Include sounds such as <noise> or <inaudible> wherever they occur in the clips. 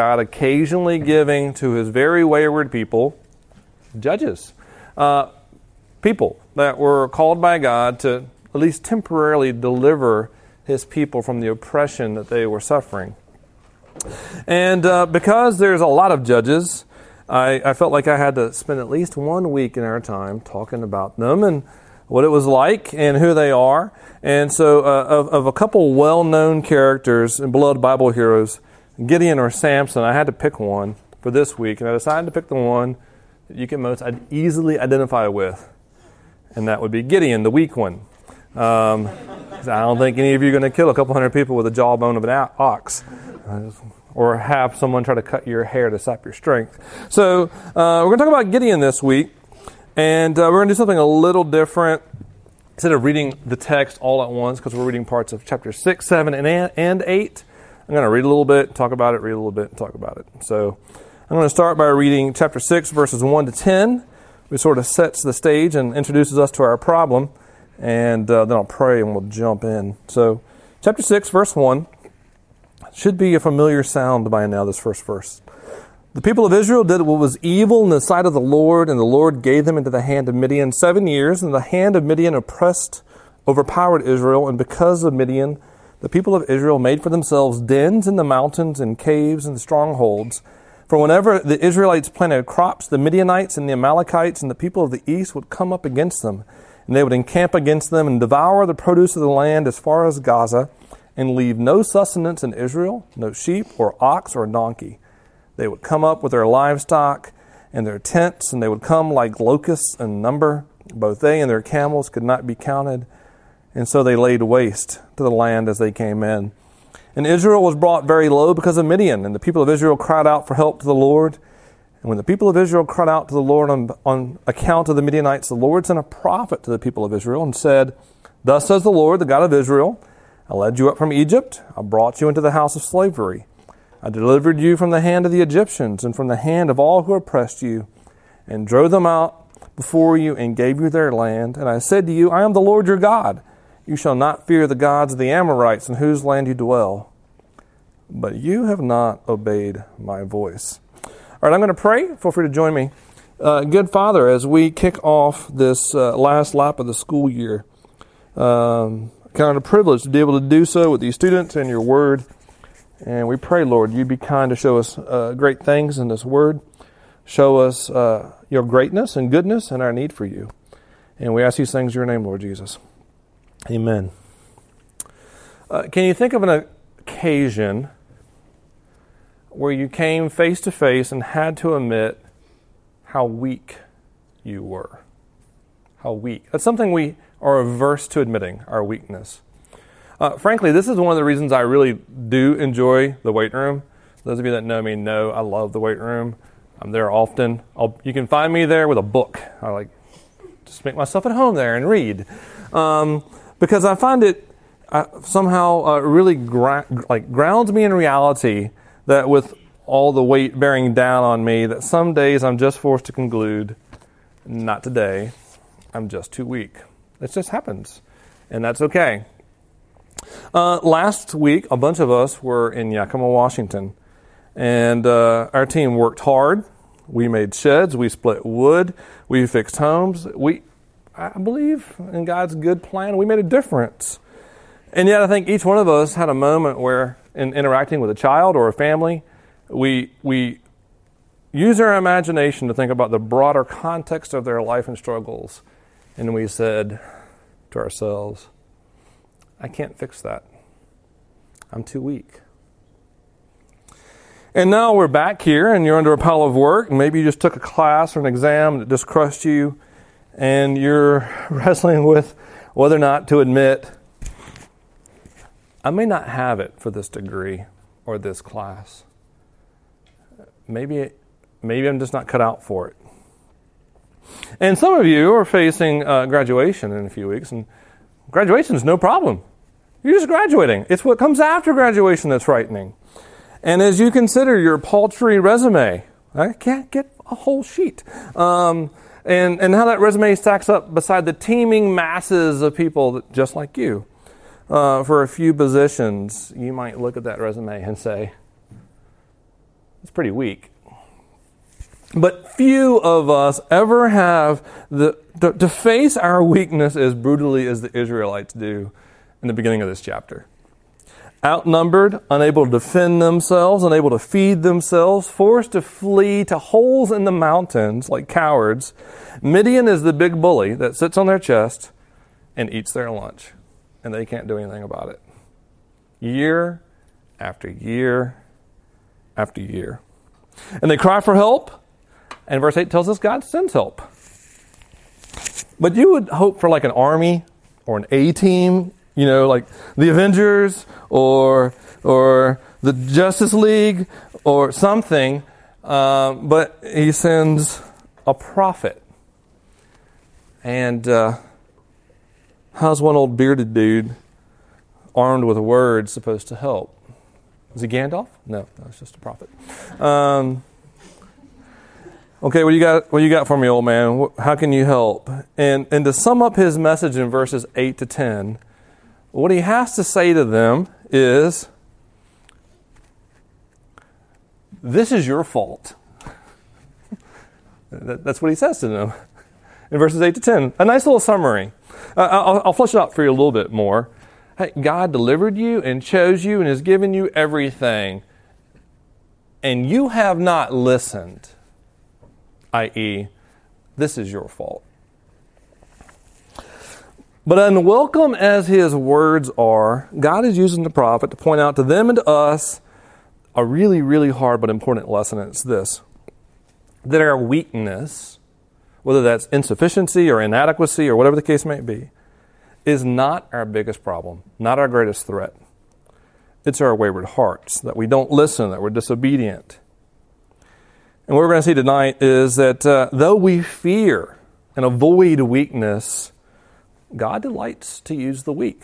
God occasionally giving to his very wayward people judges. Uh, people that were called by God to at least temporarily deliver his people from the oppression that they were suffering. And uh, because there's a lot of judges, I, I, felt like I had to spend at least one week in our time talking about them and what it was like and who they are. And so, uh, of, of, a couple well known characters and beloved Bible heroes, Gideon or Samson, I had to pick one for this week. And I decided to pick the one that you can most easily identify with. And that would be Gideon, the weak one. Um, I don't think any of you are going to kill a couple hundred people with a jawbone of an ox. Or have someone try to cut your hair to sap your strength. So, uh, we're going to talk about Gideon this week. And uh, we're going to do something a little different. Instead of reading the text all at once, because we're reading parts of chapter 6, 7, and, and 8, I'm going to read a little bit, talk about it, read a little bit, talk about it. So I'm going to start by reading chapter 6, verses 1 to 10, which sort of sets the stage and introduces us to our problem. And uh, then I'll pray and we'll jump in. So, chapter 6, verse 1 should be a familiar sound by now, this first verse. The people of Israel did what was evil in the sight of the Lord, and the Lord gave them into the hand of Midian seven years, and the hand of Midian oppressed, overpowered Israel, and because of Midian, the people of Israel made for themselves dens in the mountains and caves and strongholds. For whenever the Israelites planted crops, the Midianites and the Amalekites and the people of the east would come up against them, and they would encamp against them and devour the produce of the land as far as Gaza, and leave no sustenance in Israel, no sheep or ox or donkey. They would come up with their livestock and their tents, and they would come like locusts in number. Both they and their camels could not be counted. And so they laid waste to the land as they came in. And Israel was brought very low because of Midian, and the people of Israel cried out for help to the Lord. And when the people of Israel cried out to the Lord on, on account of the Midianites, the Lord sent a prophet to the people of Israel and said, Thus says the Lord, the God of Israel, I led you up from Egypt, I brought you into the house of slavery. I delivered you from the hand of the Egyptians and from the hand of all who oppressed you, and drove them out before you and gave you their land. And I said to you, I am the Lord your God. You shall not fear the gods of the Amorites in whose land you dwell. But you have not obeyed my voice. All right, I'm going to pray. Feel free to join me. Uh, good Father, as we kick off this uh, last lap of the school year, um, kind of a privilege to be able to do so with these students and your word. And we pray, Lord, you'd be kind to show us uh, great things in this word. Show us uh, your greatness and goodness and our need for you. And we ask these things in your name, Lord Jesus. Amen. Uh, can you think of an occasion where you came face to face and had to admit how weak you were? How weak. That's something we are averse to admitting, our weakness. Uh, frankly, this is one of the reasons I really do enjoy the weight room. Those of you that know me know I love the weight room. I'm there often. I'll, you can find me there with a book. I like just make myself at home there and read um, because I find it uh, somehow uh, really gra- like grounds me in reality that with all the weight bearing down on me, that some days I'm just forced to conclude, not today. I'm just too weak. It just happens, and that's okay. Uh, last week, a bunch of us were in Yakima, Washington, and uh, our team worked hard. We made sheds, we split wood, we fixed homes. We, I believe, in God's good plan, we made a difference. And yet, I think each one of us had a moment where, in interacting with a child or a family, we we use our imagination to think about the broader context of their life and struggles, and we said to ourselves, I can't fix that. I'm too weak. And now we're back here and you're under a pile of work. and Maybe you just took a class or an exam that just crushed you and you're <laughs> wrestling with whether or not to admit, I may not have it for this degree or this class. Maybe, maybe I'm just not cut out for it. And some of you are facing uh, graduation in a few weeks, and graduation is no problem. You're just graduating. It's what comes after graduation that's frightening. And as you consider your paltry resume, I can't get a whole sheet. Um, and, and how that resume stacks up beside the teeming masses of people that, just like you. Uh, for a few positions, you might look at that resume and say, It's pretty weak. But few of us ever have the, to, to face our weakness as brutally as the Israelites do in the beginning of this chapter. Outnumbered, unable to defend themselves, unable to feed themselves, forced to flee to holes in the mountains like cowards, Midian is the big bully that sits on their chest and eats their lunch, and they can't do anything about it. Year after year after year. And they cry for help, and verse 8 tells us God sends help. But you would hope for like an army or an A team, you know, like the Avengers or or the Justice League or something. Uh, but he sends a prophet. And uh, how's one old bearded dude armed with a word supposed to help? Is he Gandalf? No, no, it's just a prophet. Um, Okay, what you got? What you got for me, old man? How can you help? And and to sum up his message in verses eight to ten, what he has to say to them is, "This is your fault." <laughs> That's what he says to them in verses eight to ten. A nice little summary. Uh, I'll, I'll flesh it out for you a little bit more. Hey, God delivered you and chose you and has given you everything, and you have not listened i.e., this is your fault. But unwelcome as his words are, God is using the prophet to point out to them and to us a really, really hard but important lesson. And it's this that our weakness, whether that's insufficiency or inadequacy or whatever the case may be, is not our biggest problem, not our greatest threat. It's our wayward hearts, that we don't listen, that we're disobedient. And what we're going to see tonight is that uh, though we fear and avoid weakness, God delights to use the weak.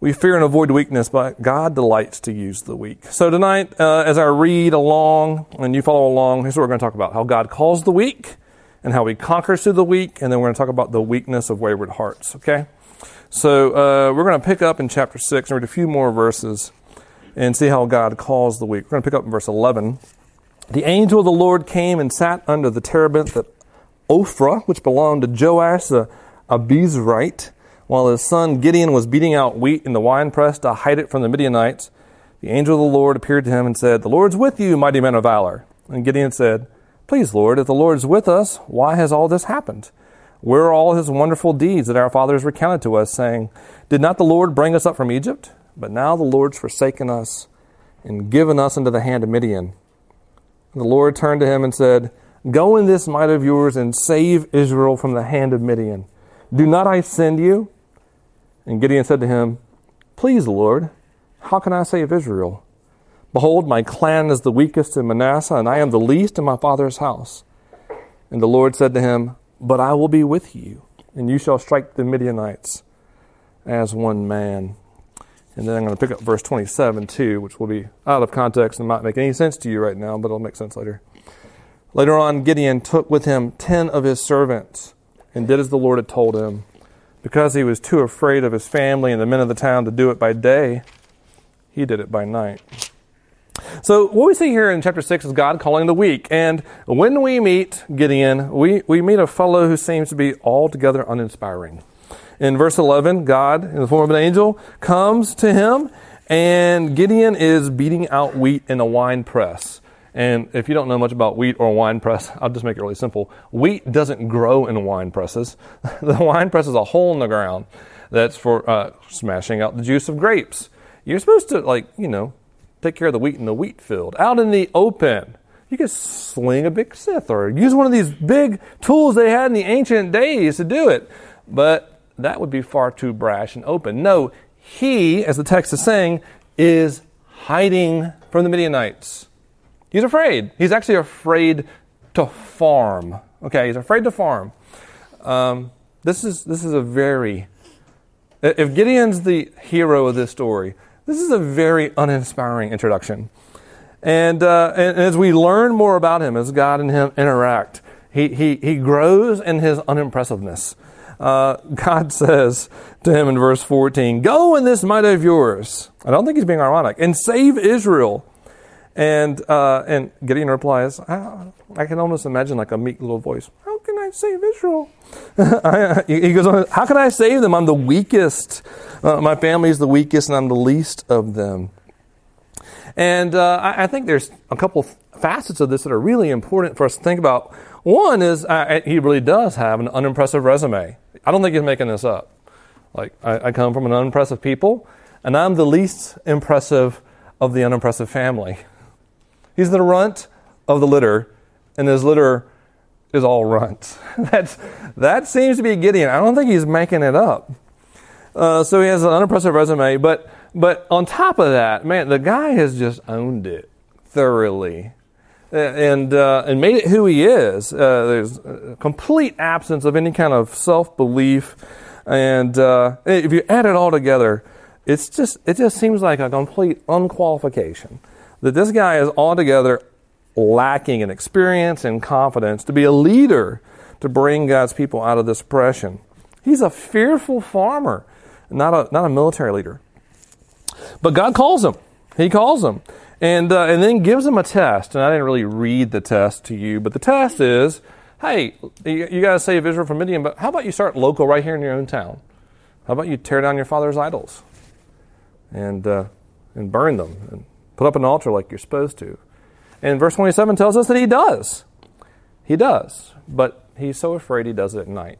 We fear and avoid weakness, but God delights to use the weak. So tonight, uh, as I read along and you follow along, here's what we're going to talk about how God calls the weak and how he conquers through the weak, and then we're going to talk about the weakness of wayward hearts, okay? So uh, we're going to pick up in chapter 6 and read a few more verses and see how God calls the weak. We're going to pick up in verse 11. The angel of the Lord came and sat under the terebinth at Ophrah, which belonged to Joash the Abiezrite, while his son Gideon was beating out wheat in the winepress to hide it from the Midianites. The angel of the Lord appeared to him and said, The Lord's with you, mighty man of valor. And Gideon said, Please, Lord, if the Lord is with us, why has all this happened? Where are all his wonderful deeds that our fathers recounted to us, saying, Did not the Lord bring us up from Egypt? But now the Lord's forsaken us and given us into the hand of Midian. And the Lord turned to him and said, Go in this might of yours and save Israel from the hand of Midian. Do not I send you? And Gideon said to him, Please, Lord, how can I save Israel? Behold, my clan is the weakest in Manasseh, and I am the least in my father's house. And the Lord said to him, But I will be with you, and you shall strike the Midianites as one man. And then I'm going to pick up verse 27 too, which will be out of context and might make any sense to you right now, but it'll make sense later. Later on, Gideon took with him ten of his servants and did as the Lord had told him. Because he was too afraid of his family and the men of the town to do it by day, he did it by night. So, what we see here in chapter 6 is God calling the weak. And when we meet Gideon, we, we meet a fellow who seems to be altogether uninspiring. In verse 11, God, in the form of an angel, comes to him, and Gideon is beating out wheat in a wine press. And if you don't know much about wheat or wine press, I'll just make it really simple. Wheat doesn't grow in wine presses. <laughs> the wine press is a hole in the ground that's for uh, smashing out the juice of grapes. You're supposed to, like, you know, take care of the wheat in the wheat field. Out in the open, you could sling a big scythe or use one of these big tools they had in the ancient days to do it. But that would be far too brash and open. No, he, as the text is saying, is hiding from the Midianites. He's afraid. He's actually afraid to farm. Okay, he's afraid to farm. Um, this is this is a very if Gideon's the hero of this story, this is a very uninspiring introduction. And, uh, and as we learn more about him, as God and him interact, he, he, he grows in his unimpressiveness uh, God <laughs> says to him in verse 14, Go in this might of yours. I don't think he's being ironic, and save Israel And, uh, and Gideon replies, I, I, can almost imagine like a meek little voice. How can I save Israel? <laughs> he goes on, How can I save them? I'm the weakest. Uh, my family is the weakest, and I'm the least of them. And uh, I, I, think there's a couple facets of this that are really important for us to think about. One is uh, he really does have an unimpressive resume. I don't think he's making this up. Like, I, I come from an unimpressive people, and I'm the least impressive of the unimpressive family. He's the runt of the litter, and his litter is all runt. <laughs> That's, that seems to be Gideon. I don't think he's making it up. Uh, so he has an unimpressive resume, but, but on top of that, man, the guy has just owned it thoroughly and uh, and made it who he is. Uh, there's a complete absence of any kind of self belief, and uh, if you add it all together, it's just it just seems like a complete unqualification that this guy is altogether lacking in experience and confidence to be a leader to bring God's people out of this oppression. He's a fearful farmer, not a not a military leader. But God calls him. He calls him and uh, and then gives him a test. And I didn't really read the test to you, but the test is, hey, you, you got to save Israel from Midian, but how about you start local right here in your own town? How about you tear down your father's idols and uh, and burn them and put up an altar like you're supposed to? And verse 27 tells us that he does. He does, but he's so afraid he does it at night.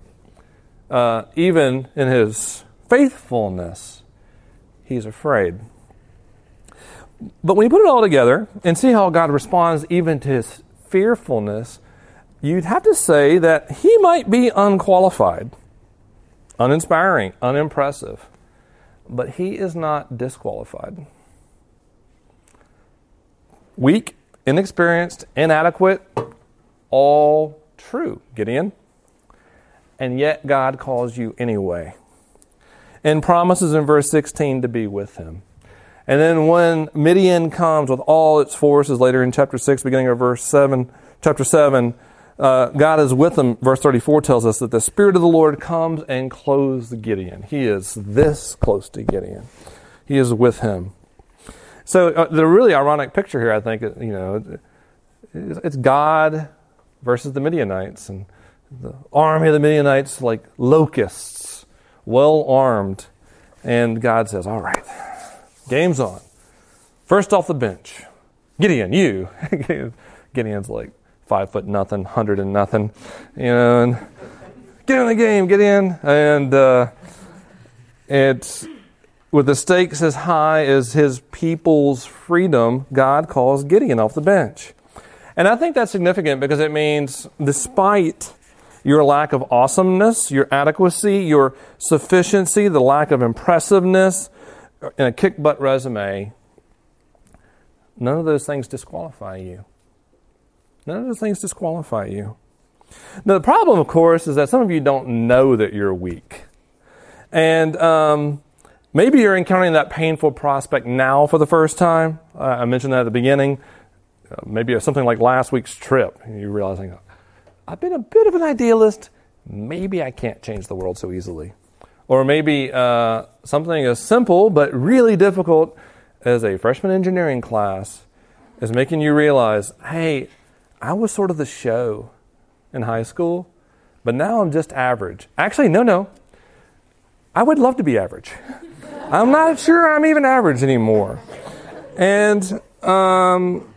Uh, even in his faithfulness, he's afraid. But when you put it all together and see how God responds even to his fearfulness, you'd have to say that he might be unqualified, uninspiring, unimpressive, but he is not disqualified. Weak, inexperienced, inadequate, all true, Gideon. And yet God calls you anyway and promises in verse 16 to be with him. And then when Midian comes with all its forces later in chapter 6, beginning of verse 7, chapter 7, uh, God is with them. Verse 34 tells us that the Spirit of the Lord comes and clothes Gideon. He is this close to Gideon. He is with him. So uh, the really ironic picture here, I think, you know, it's God versus the Midianites, and the army of the Midianites like locusts, well armed, and God says, "All right, Game's on. First off the bench, Gideon, you. <laughs> Gideon's like five foot nothing, hundred and nothing, you know, and get in the game, get in. And uh, it's with the stakes as high as his people's freedom, God calls Gideon off the bench. And I think that's significant because it means despite your lack of awesomeness, your adequacy, your sufficiency, the lack of impressiveness, in a kick butt resume, none of those things disqualify you. None of those things disqualify you. Now, the problem, of course, is that some of you don't know that you're weak. And um, maybe you're encountering that painful prospect now for the first time. Uh, I mentioned that at the beginning. Uh, maybe something like last week's trip. You're realizing, I've been a bit of an idealist. Maybe I can't change the world so easily. Or maybe uh, something as simple but really difficult as a freshman engineering class is making you realize hey, I was sort of the show in high school, but now I'm just average. Actually, no, no. I would love to be average. <laughs> I'm not sure I'm even average anymore. And um,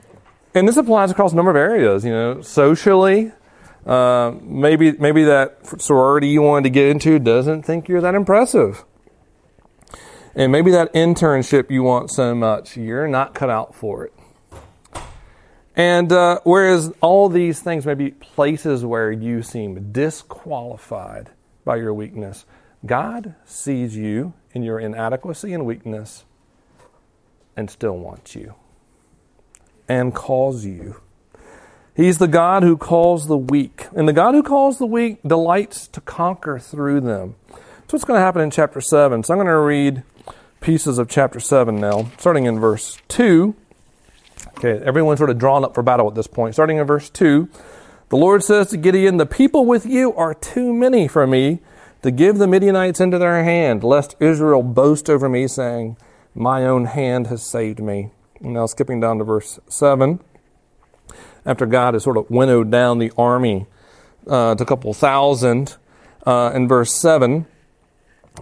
and this applies across a number of areas. You know, socially, uh, maybe maybe that sorority you wanted to get into doesn't think you're that impressive. And maybe that internship you want so much, you're not cut out for it. And uh, whereas all these things may be places where you seem disqualified by your weakness, God sees you in your inadequacy and weakness and still wants you and calls you He's the God who calls the weak. And the God who calls the weak delights to conquer through them. So what's going to happen in chapter 7. So I'm going to read pieces of chapter 7 now, starting in verse 2. Okay, everyone's sort of drawn up for battle at this point. Starting in verse 2, the Lord says to Gideon, The people with you are too many for me to give the Midianites into their hand, lest Israel boast over me, saying, My own hand has saved me. Now, skipping down to verse 7, after God has sort of winnowed down the army uh, to a couple thousand, uh, in verse 7,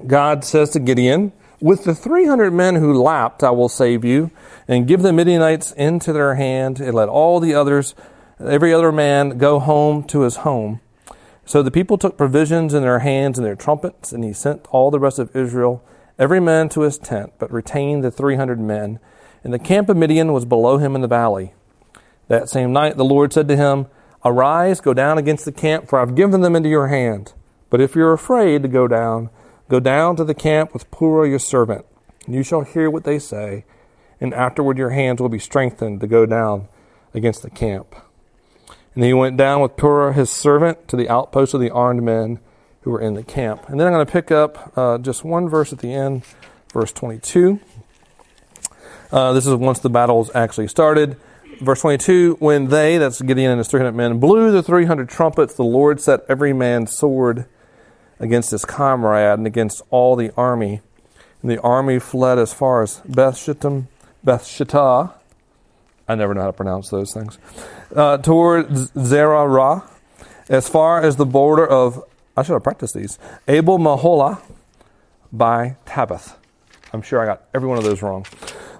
God says to Gideon, With the 300 men who lapped, I will save you, and give the Midianites into their hand, and let all the others, every other man, go home to his home. So the people took provisions in their hands and their trumpets, and he sent all the rest of Israel, every man to his tent, but retained the 300 men. And the camp of Midian was below him in the valley. That same night the Lord said to him, Arise, go down against the camp, for I've given them into your hand. But if you're afraid to go down, go down to the camp with Purah your servant, and you shall hear what they say, and afterward your hands will be strengthened to go down against the camp. And he went down with Purah his servant to the outpost of the armed men who were in the camp. And then I'm going to pick up uh, just one verse at the end, verse 22. Uh, this is once the battles actually started. Verse 22 When they, that's Gideon and his 300 men, blew the 300 trumpets, the Lord set every man's sword against his comrade and against all the army. And the army fled as far as Beth Shittim, Beth Shittah. I never know how to pronounce those things. Uh, toward Zerah, Ra as far as the border of, I should have practiced these, Abel Mahola by Tabith. I'm sure I got every one of those wrong.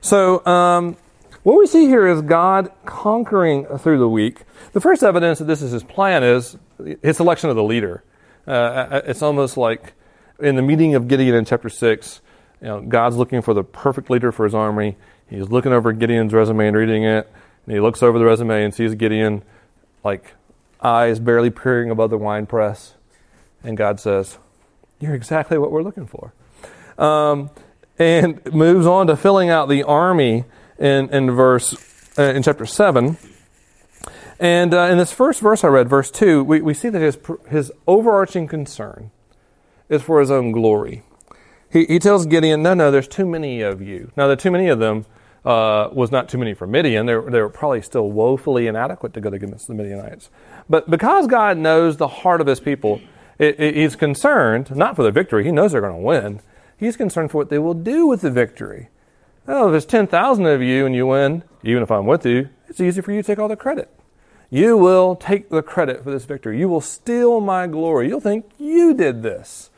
So, um, what we see here is God conquering through the weak. The first evidence that this is his plan is his selection of the leader. Uh, uh, it's almost like in the meeting of Gideon in chapter 6, you know, God's looking for the perfect leader for his army. He's looking over Gideon's resume and reading it, and he looks over the resume and sees Gideon, like eyes barely peering above the wine press. And God says, You're exactly what we're looking for. Um, and moves on to filling out the army in, in verse uh, in chapter 7. And uh, in this first verse I read, verse 2, we, we see that his, his overarching concern is for his own glory. He, he tells Gideon, No, no, there's too many of you. Now, the too many of them uh, was not too many for Midian. They were, they were probably still woefully inadequate to go against the Midianites. But because God knows the heart of his people, it, it, he's concerned, not for the victory, he knows they're going to win. He's concerned for what they will do with the victory. Oh, if there's 10,000 of you and you win, even if I'm with you, it's easy for you to take all the credit. You will take the credit for this victory. You will steal my glory. You'll think you did this.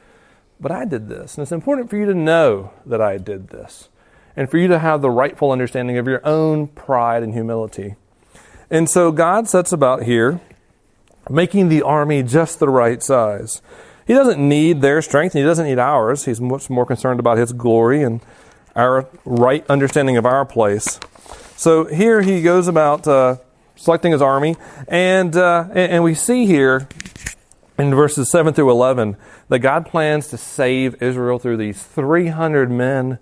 But I did this. And it's important for you to know that I did this. And for you to have the rightful understanding of your own pride and humility. And so God sets about here making the army just the right size. He doesn't need their strength, and he doesn't need ours. He's much more concerned about his glory and our right understanding of our place. So here he goes about uh, selecting his army, and, uh, and we see here in verses 7 through 11 that God plans to save Israel through these 300 men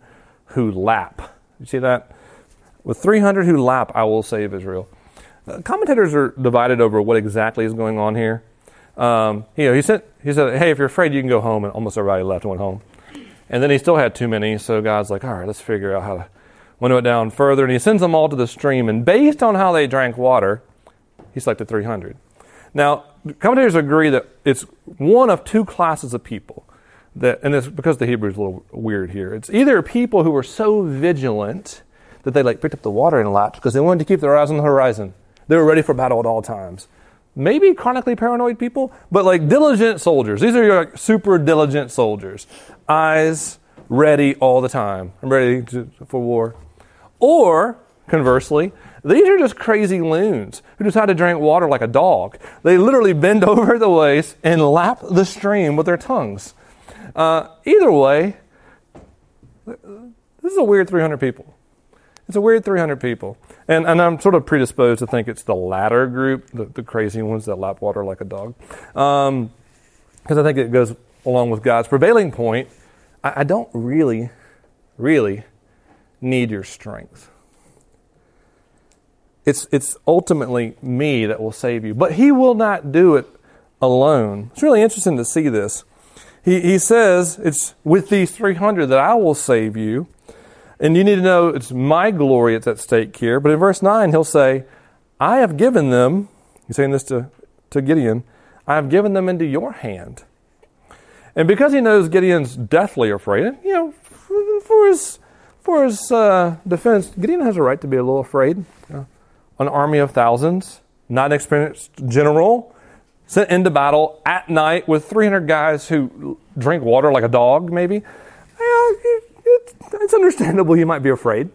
who lap. You see that? With 300 who lap, I will save Israel. Uh, commentators are divided over what exactly is going on here. Um, you know, he said, he said, hey, if you're afraid, you can go home, and almost everybody left and went home. And then he still had too many, so God's like, all right, let's figure out how to winnow it down further. And he sends them all to the stream. And based on how they drank water, he selected 300. Now, commentators agree that it's one of two classes of people. That, and it's because the Hebrew is a little weird here. It's either people who were so vigilant that they like picked up the water and lapped because they wanted to keep their eyes on the horizon. They were ready for battle at all times. Maybe chronically paranoid people, but like diligent soldiers. These are your like, super diligent soldiers eyes ready all the time. I'm ready to, for war. Or, conversely, these are just crazy loons who decide to drink water like a dog. They literally bend <laughs> over the waist and lap the stream with their tongues. Uh, either way, this is a weird 300 people. It's a weird 300 people. And, and I'm sort of predisposed to think it's the latter group, the, the crazy ones that lap water like a dog. Because um, I think it goes along with God's prevailing point I, I don't really, really need your strength. It's, it's ultimately me that will save you. But he will not do it alone. It's really interesting to see this. He, he says, It's with these 300 that I will save you. And you need to know it's my glory that's at stake here. But in verse 9, he'll say, I have given them, he's saying this to, to Gideon, I have given them into your hand. And because he knows Gideon's deathly afraid, you know, for his, for his uh, defense, Gideon has a right to be a little afraid. Uh, an army of thousands, not an experienced general, sent into battle at night with 300 guys who drink water like a dog, maybe. it's understandable you might be afraid.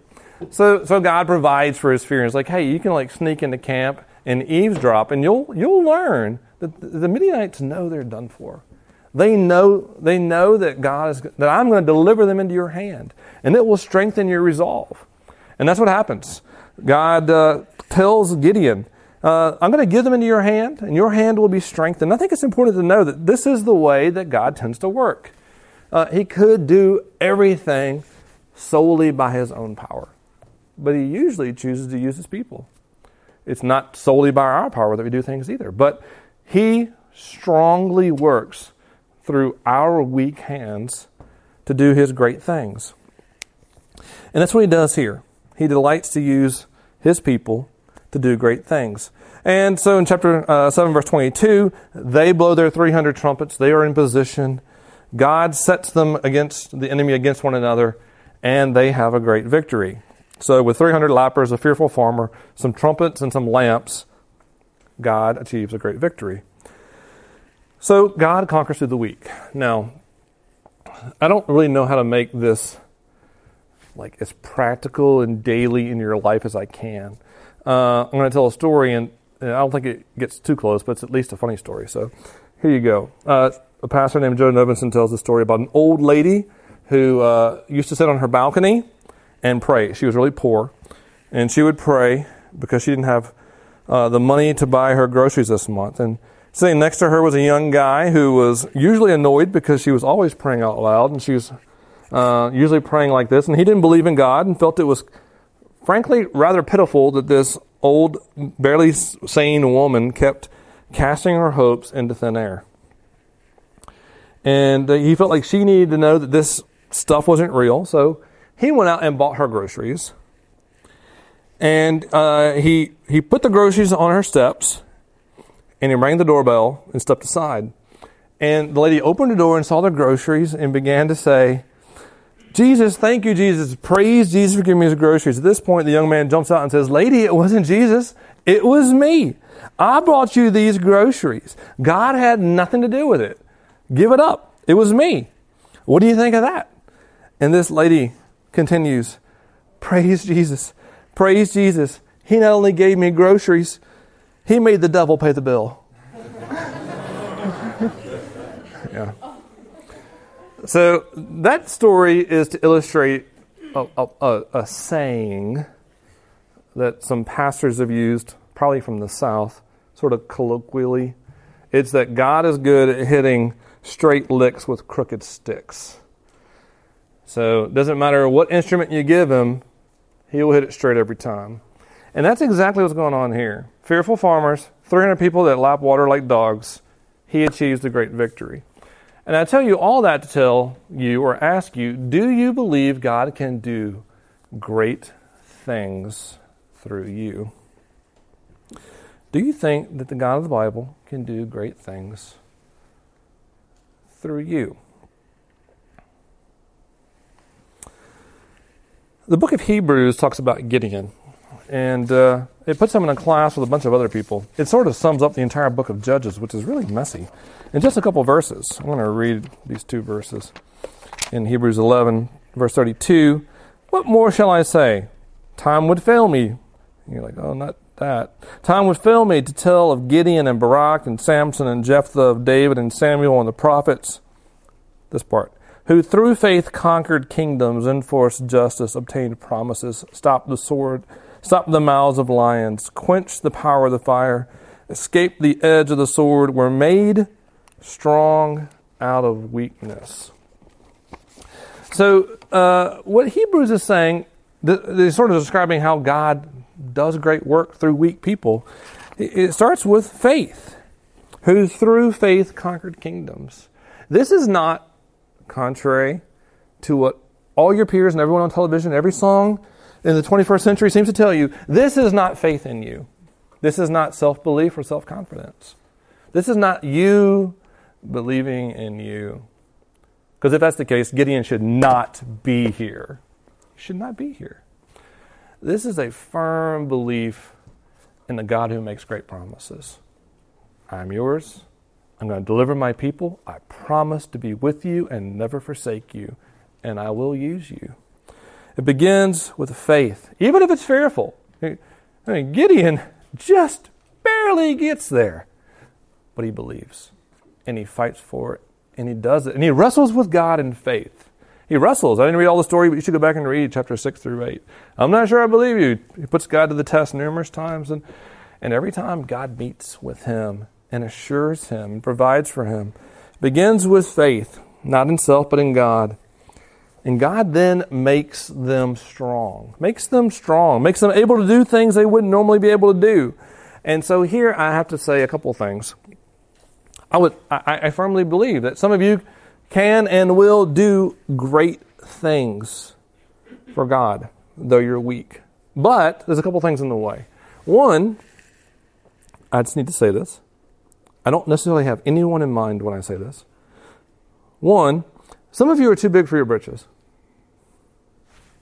So, so God provides for his fear. It's like, hey, you can like sneak into camp and eavesdrop, and you'll you'll learn that the Midianites know they're done for. They know they know that God is that I'm going to deliver them into your hand, and it will strengthen your resolve. And that's what happens. God uh, tells Gideon, uh, "I'm going to give them into your hand, and your hand will be strengthened." I think it's important to know that this is the way that God tends to work. Uh, he could do everything solely by his own power, but he usually chooses to use his people. It's not solely by our power that we do things either, but he strongly works through our weak hands to do his great things. And that's what he does here. He delights to use his people to do great things. And so in chapter uh, 7, verse 22, they blow their 300 trumpets. They are in position. God sets them against the enemy against one another, and they have a great victory. So, with 300 lappers, a fearful farmer, some trumpets, and some lamps, God achieves a great victory. So, God conquers through the weak. Now, I don't really know how to make this like as practical and daily in your life as I can. Uh, I'm going to tell a story, and, and, I don't think it gets too close, but it's at least a funny story. So, here you go. Uh, a pastor named Joe Novenson tells a story about an old lady who uh, used to sit on her balcony and pray. She was really poor, and she would pray because she didn't have uh, the money to buy her groceries this month. And sitting next to her was a young guy who was usually annoyed because she was always praying out loud, and she was uh, usually praying like this. And he didn't believe in God and felt it was, frankly, rather pitiful that this old, barely sane woman kept casting her hopes into thin air. And uh, he felt like she needed to know that this stuff wasn't real, so he went out and bought her groceries. And uh, he, he put the groceries on her steps, and he rang the doorbell and stepped aside. And the lady opened the door and saw the groceries and began to say, Jesus, thank you, Jesus. Praise Jesus for giving me his groceries. At this point, the young man jumps out and says, Lady, it wasn't Jesus. It was me. I brought you these groceries. God had nothing to do with it. Give it up. It was me. What do you think of that? And this lady continues, Praise Jesus. Praise Jesus. He not only gave me groceries, he made the devil pay the bill. <laughs> So that story is to illustrate a, a, a, saying that some pastors have used, probably from the South, sort of colloquially. It's that God is good at hitting straight licks with crooked sticks. So it doesn't matter what instrument you give him, he will hit it straight every time. And that's exactly what's going on here. Fearful farmers, 300 people that lap water like dogs, he achieves the great victory. And I tell you all that to tell you or ask you do you believe God can do great things through you? Do you think that the God of the Bible can do great things through you? The book of Hebrews talks about Gideon, and uh, it puts him in a class with a bunch of other people. It sort of sums up the entire book of Judges, which is really messy. In just a couple verses, I'm going to read these two verses. In Hebrews 11, verse 32, What more shall I say? Time would fail me. And you're like, oh, not that. Time would fail me to tell of Gideon and Barak and Samson and Jephthah, of David and Samuel and the prophets. This part who through faith conquered kingdoms, enforced justice, obtained promises, stopped the sword, stopped the mouths of lions, quench the power of the fire, escape the edge of the sword, were made strong out of weakness. So, uh, what Hebrews is saying, they're sort of describing how God does great work through weak people. It starts with faith, who through faith conquered kingdoms. This is not contrary to what all your peers and everyone on television, every song in the 21st century seems to tell you. This is not faith in you. This is not self belief or self confidence. This is not you believing in you. Because if that's the case, Gideon should not be here. You should not be here. This is a firm belief in the God who makes great promises. I'm yours. I'm going to deliver my people. I promise to be with you and never forsake you, and I will use you. It begins with faith, even if it's fearful. I mean, Gideon just barely gets there, but he believes, and he fights for it, and he does it, and he wrestles with God in faith. He wrestles. I didn't read all the story, but you should go back and read chapter 6 through 8. I'm not sure I believe you. He puts God to the test numerous times, and, and every time God meets with him and assures him and provides for him. Begins with faith, not in self, but in God. And God then makes them strong, makes them strong, makes them able to do things they wouldn't normally be able to do. And so here I have to say a couple things. I would, I, I firmly believe that some of you can and will do great things for God, though you're weak. But there's a couple things in the way. One, I just need to say this. I don't necessarily have anyone in mind when I say this. One, some of you are too big for your britches.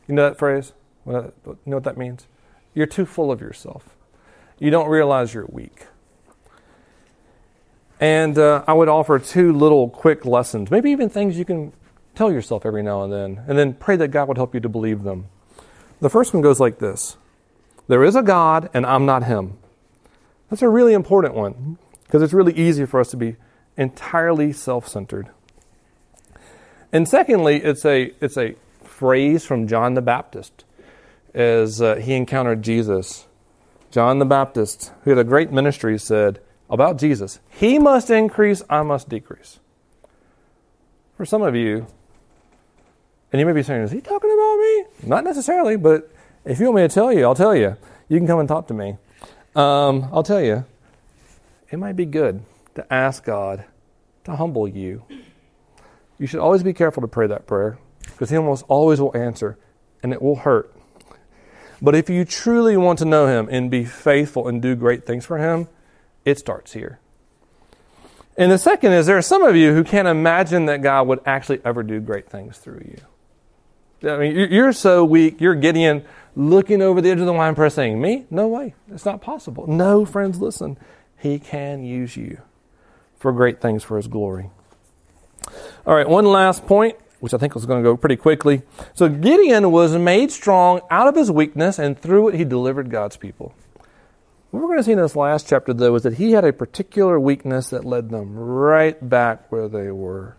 You know that phrase? You know what that means? You're too full of yourself. You don't realize you're weak. And uh, I would offer two little quick lessons, maybe even things you can tell yourself every now and then, and then pray that God would help you to believe them. The first one goes like this There is a God, and I'm not Him. That's a really important one because it's really easy for us to be entirely self centered. And secondly, it's a, it's a phrase from John the Baptist as uh, he encountered Jesus. John the Baptist, who had a great ministry, said about Jesus, He must increase, I must decrease. For some of you, and you may be saying, Is he talking about me? Not necessarily, but if you want me to tell you, I'll tell you. You can come and talk to me. Um, I'll tell you it might be good to ask God to humble you. You should always be careful to pray that prayer because He almost always will answer and it will hurt. But if you truly want to know Him and be faithful and do great things for Him, it starts here. And the second is there are some of you who can't imagine that God would actually ever do great things through you. I mean, you're so weak, you're Gideon looking over the edge of the wine press saying, Me? No way. It's not possible. No, friends, listen. He can use you for great things for His glory. All right, one last point, which I think was going to go pretty quickly. So Gideon was made strong out of his weakness, and through it he delivered God's people. What we're going to see in this last chapter, though, is that he had a particular weakness that led them right back where they were.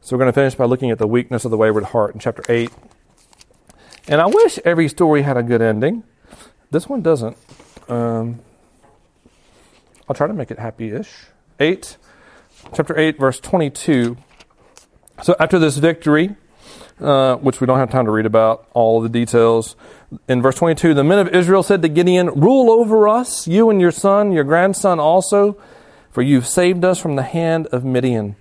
So we're going to finish by looking at the weakness of the wayward heart in chapter 8. And I wish every story had a good ending. This one doesn't. Um, I'll try to make it happy ish. 8, chapter 8, verse 22. So after this victory, uh, which we don't have time to read about all the details, in verse 22, the men of Israel said to Gideon, Rule over us, you and your son, your grandson also, for you've saved us from the hand of Midian.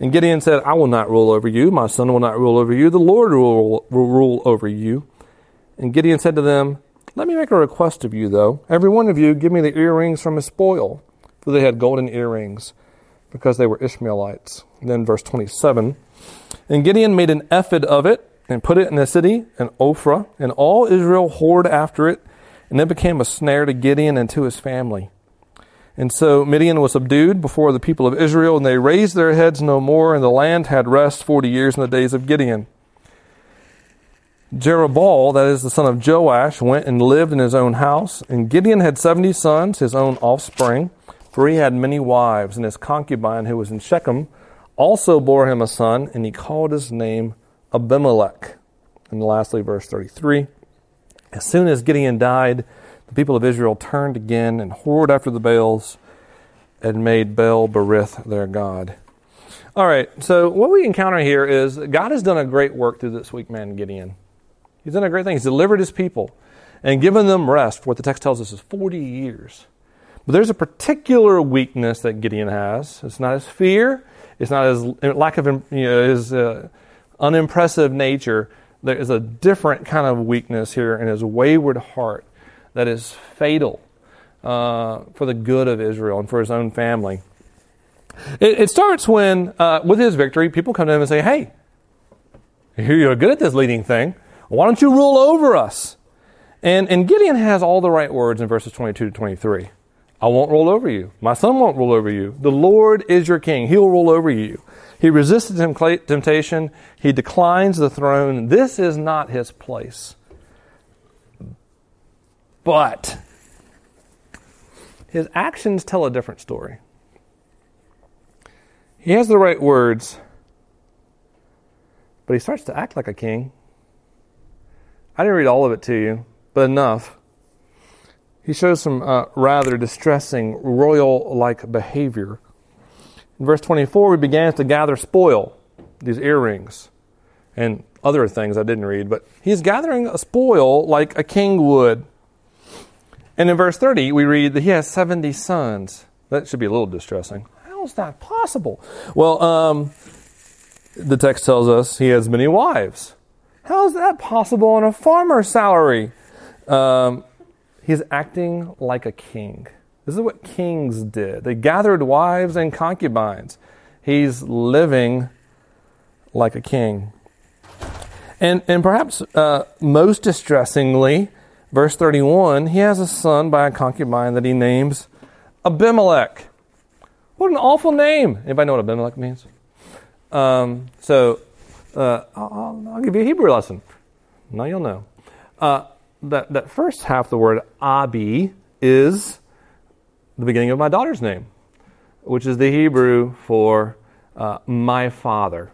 And Gideon said, I will not rule over you. My son will not rule over you. The Lord will, will rule over you. And Gideon said to them, let me make a request of you, though. Every one of you, give me the earrings from his spoil. For they had golden earrings, because they were Ishmaelites. And then verse 27. And Gideon made an ephod of it, and put it in the city, in Ophrah, and all Israel whored after it, and it became a snare to Gideon and to his family. And so Midian was subdued before the people of Israel, and they raised their heads no more, and the land had rest forty years in the days of Gideon. Jerubbaal, that is the son of Joash, went and lived in his own house. And Gideon had seventy sons, his own offspring, for he had many wives. And his concubine, who was in Shechem, also bore him a son, and he called his name Abimelech. And lastly, verse 33 As soon as Gideon died, the people of Israel turned again and whored after the Baals and made Baal Berith their God. All right, so what we encounter here is God has done a great work through this weak man, Gideon. He's done a great thing. He's delivered his people and given them rest for what the text tells us is 40 years. But there's a particular weakness that Gideon has. It's not his fear. It's not his lack of you know, his uh, unimpressive nature. There is a different kind of weakness here in his wayward heart that is fatal uh, for the good of Israel and for his own family. It, it starts when, uh, with his victory, people come to him and say, "Hey, you're good at this leading thing. Why don't you rule over us? And, and Gideon has all the right words in verses 22 to 23. I won't rule over you. My son won't rule over you. The Lord is your king. He will rule over you. He resisted temptation. He declines the throne. This is not his place. But his actions tell a different story. He has the right words, but he starts to act like a king. I didn't read all of it to you, but enough. He shows some uh, rather distressing royal like behavior. In verse 24, he begins to gather spoil, these earrings, and other things I didn't read, but he's gathering a spoil like a king would. And in verse 30, we read that he has 70 sons. That should be a little distressing. How is that possible? Well, um, the text tells us he has many wives. How is that possible on a farmer's salary? Um, he's acting like a king. This is what kings did. They gathered wives and concubines. He's living like a king. And, and perhaps uh, most distressingly, verse 31, he has a son by a concubine that he names Abimelech. What an awful name. Anybody know what Abimelech means? Um, so uh, I'll, I'll, give you a Hebrew lesson. Now you'll know. Uh, that, that first half the word Abi is the beginning of my daughter's name, which is the Hebrew for uh, my father.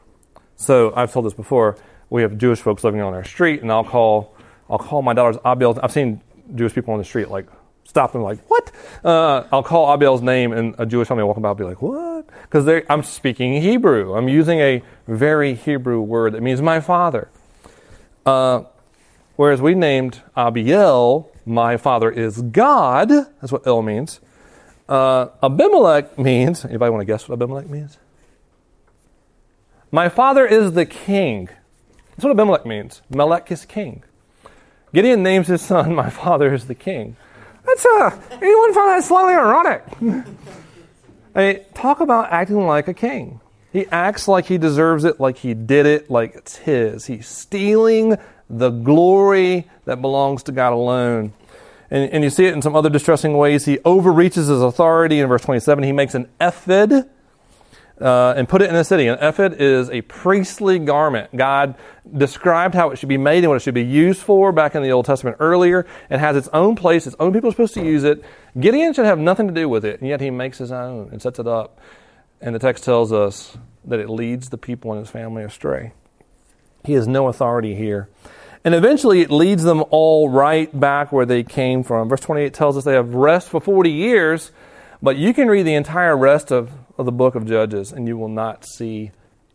So I've told this before. We have Jewish folks living on our street, and I'll call I'll call my daughter's Abiel. I've seen Jewish people on the street like stop and like, what? Uh, I'll call Abiel's name and a Jewish family will walk by and be like, what? Because I'm speaking Hebrew. I'm using a very Hebrew word that means my father. Uh, whereas we named Abiel, my father is God. That's what El means. Uh, Abimelech means, anybody want to guess what Abimelech means? My father is the king. That's what Abimelech means. Melech is king. Gideon names his son, <laughs> My father is the king. That's uh, anyone find that slightly ironic? <laughs> I mean, talk about acting like a king. He acts like he deserves it, like he did it, like it's his. He's stealing the glory that belongs to God alone. And, and you see it in some other distressing ways. He overreaches his authority in verse 27. He makes an ephod uh, and put it in the city. An ephod is a priestly garment. God described how it should be made and what it should be used for back in the Old Testament earlier. It has its own place. Its own people are supposed to use it. Gideon should have nothing to do with it, and yet he makes his own and sets it up. And the text tells us that it leads the people and his family astray. He has no authority here. And eventually it leads them all right back where they came from. Verse 28 tells us they have rest for 40 years, but you can read the entire rest of of the book of Judges, and you will not see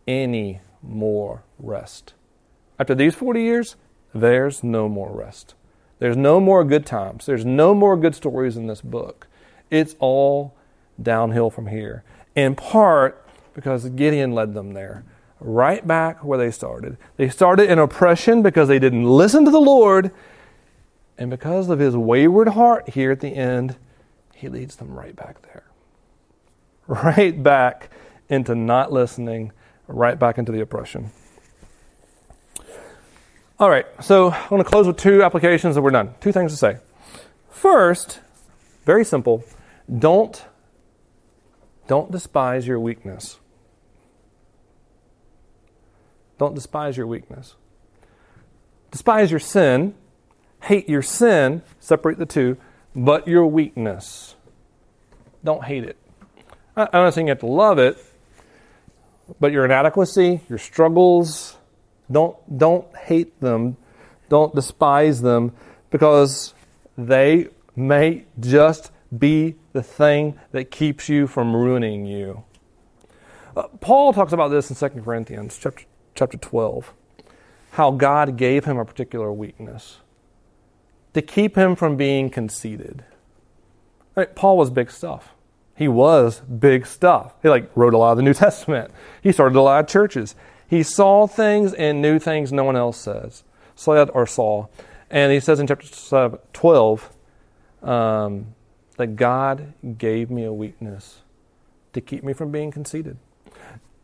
any more rest. After these 40 years, there's no more rest. There's no more good times. There's no more good stories in this book. It's all downhill from here. In part because Gideon led them there, right back where they started. They started in oppression because they didn't listen to the Lord, and because of his wayward heart here at the end, he leads them right back there <laughs> right back into not listening, right back into the oppression. All right, so I'm going to close with two applications and we're done. Two things to say. First, very simple, don't don't despise your weakness. Don't despise your weakness. Despise your sin, hate your sin, separate the two, but your weakness. Don't hate it. I'm not saying you have to love it, but your inadequacy, your struggles, don't, don't hate them, don't despise them, because they may just be the thing that keeps you from ruining you. Uh, Paul talks about this in 2 Corinthians chapter, chapter 12, how God gave him a particular weakness to keep him from being conceited. Paul was big stuff. He was big stuff. He like wrote a lot of the New <laughs> Testament. He started a lot of churches. He saw things and knew things no one else says, said or saw. And he says in chapter 12 um, that God gave me a weakness to keep me from being conceited.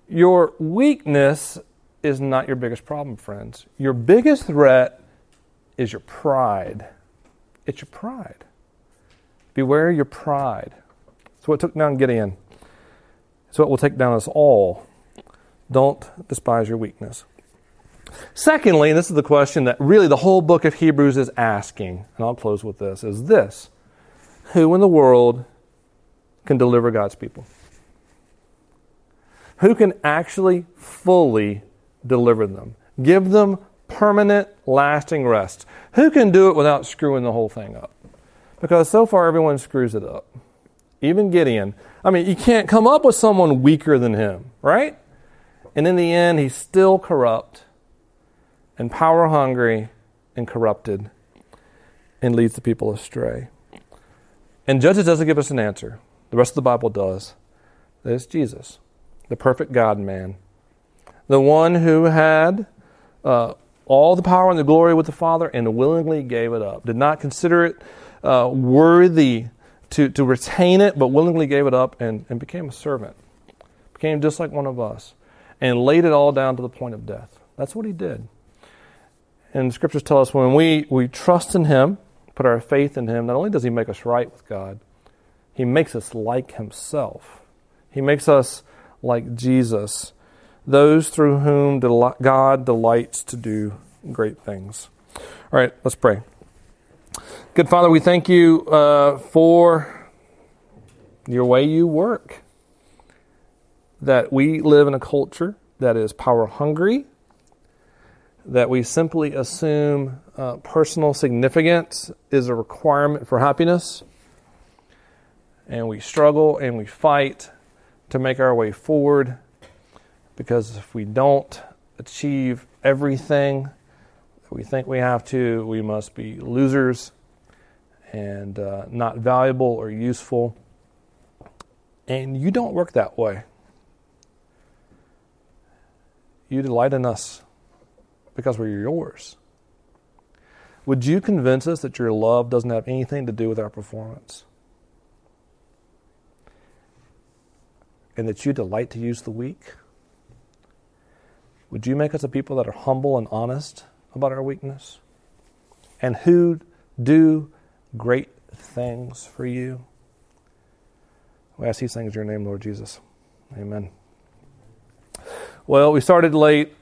Your weakness is not your biggest problem, friends. Your biggest threat is your pride. It's your pride. Beware your pride. It's what took down Gideon. It's what will take down us all. Don't despise your weakness. Secondly, and this is the question that really the whole book of Hebrews is asking, and I'll close with this, is this Who in the world can deliver God's people? Who can actually fully deliver them? Give them permanent, lasting rest. Who can do it without screwing the whole thing up? Because so far everyone screws it up. Even Gideon. I mean, you can't come up with someone weaker than him, right? And in the end, he's still corrupt and power hungry and corrupted and leads the people astray. And Judges doesn't give us an answer. The rest of the Bible does. That is Jesus, the perfect God man, the one who had uh, all the power and the glory with the Father and willingly gave it up. Did not consider it uh, worthy to, to retain it, but willingly gave it up and, and became a servant. Became just like one of us and laid it all down to the point of death. That's what he did. And the scriptures tell us when we, we trust in him, put our faith in him, not only does he make us right with God, he makes us like himself. He makes us like Jesus those through whom God delights to do great things. All right, let's pray. Good Father, we thank you uh, for your way you work. That we live in a culture that is power hungry, that we simply assume uh, personal significance is a requirement for happiness, and we struggle and we fight to make our way forward because if we don't achieve everything that we think we have to, we must be losers and uh, not valuable or useful. And you don't work that way. You delight in us because we're yours. Would you convince us that your love doesn't have anything to do with our performance? And that you delight to use the weak? Would you make us a people that are humble and honest about our weakness? And who do great things for you? We ask these things in your name, Lord Jesus. Amen. Well, we started late.